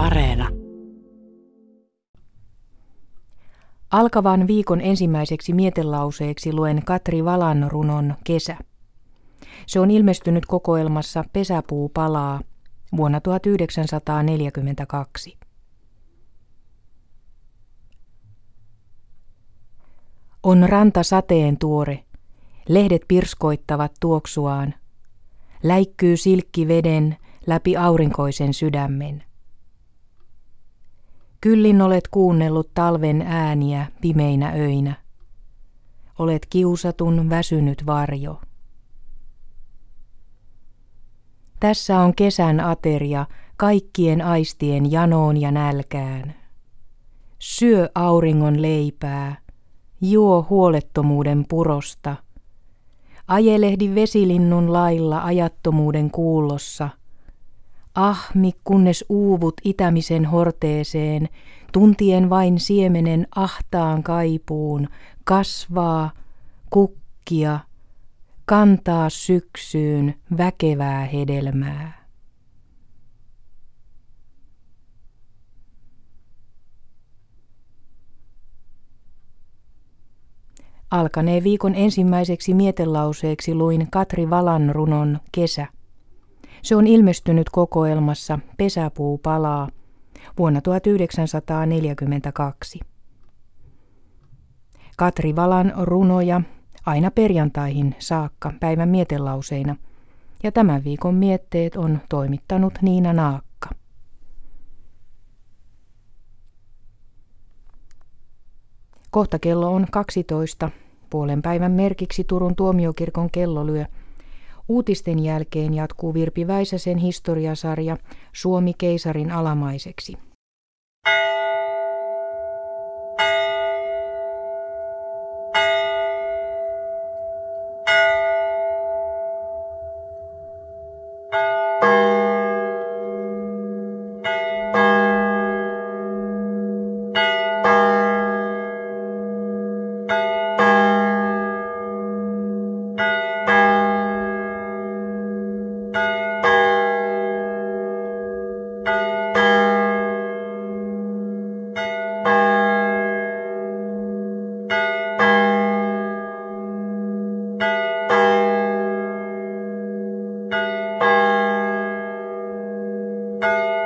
Areena. Alkavan viikon ensimmäiseksi mietelauseeksi luen Katri Valan runon Kesä. Se on ilmestynyt kokoelmassa Pesäpuu palaa vuonna 1942. On ranta sateen tuore, lehdet pirskoittavat tuoksuaan, läikkyy silkki veden läpi aurinkoisen sydämen. Kyllin olet kuunnellut talven ääniä pimeinä öinä. Olet kiusatun väsynyt varjo. Tässä on kesän ateria kaikkien aistien janoon ja nälkään. Syö auringon leipää, juo huolettomuuden purosta. Ajelehdi vesilinnun lailla ajattomuuden kuulossa – Ahmi, kunnes uuvut itämisen horteeseen, tuntien vain siemenen ahtaan kaipuun, kasvaa, kukkia, kantaa syksyyn väkevää hedelmää. Alkaneen viikon ensimmäiseksi mietelauseeksi luin Katri Valan runon Kesä. Se on ilmestynyt kokoelmassa Pesäpuu palaa vuonna 1942. Katri Valan runoja aina perjantaihin saakka päivän mietelauseina, ja tämän viikon mietteet on toimittanut Niina Naakka. Kohta kello on 12. Puolen päivän merkiksi Turun tuomiokirkon kello lyö – Uutisten jälkeen jatkuu Virpi Väisäsen historiasarja Suomi keisarin alamaiseksi. thank you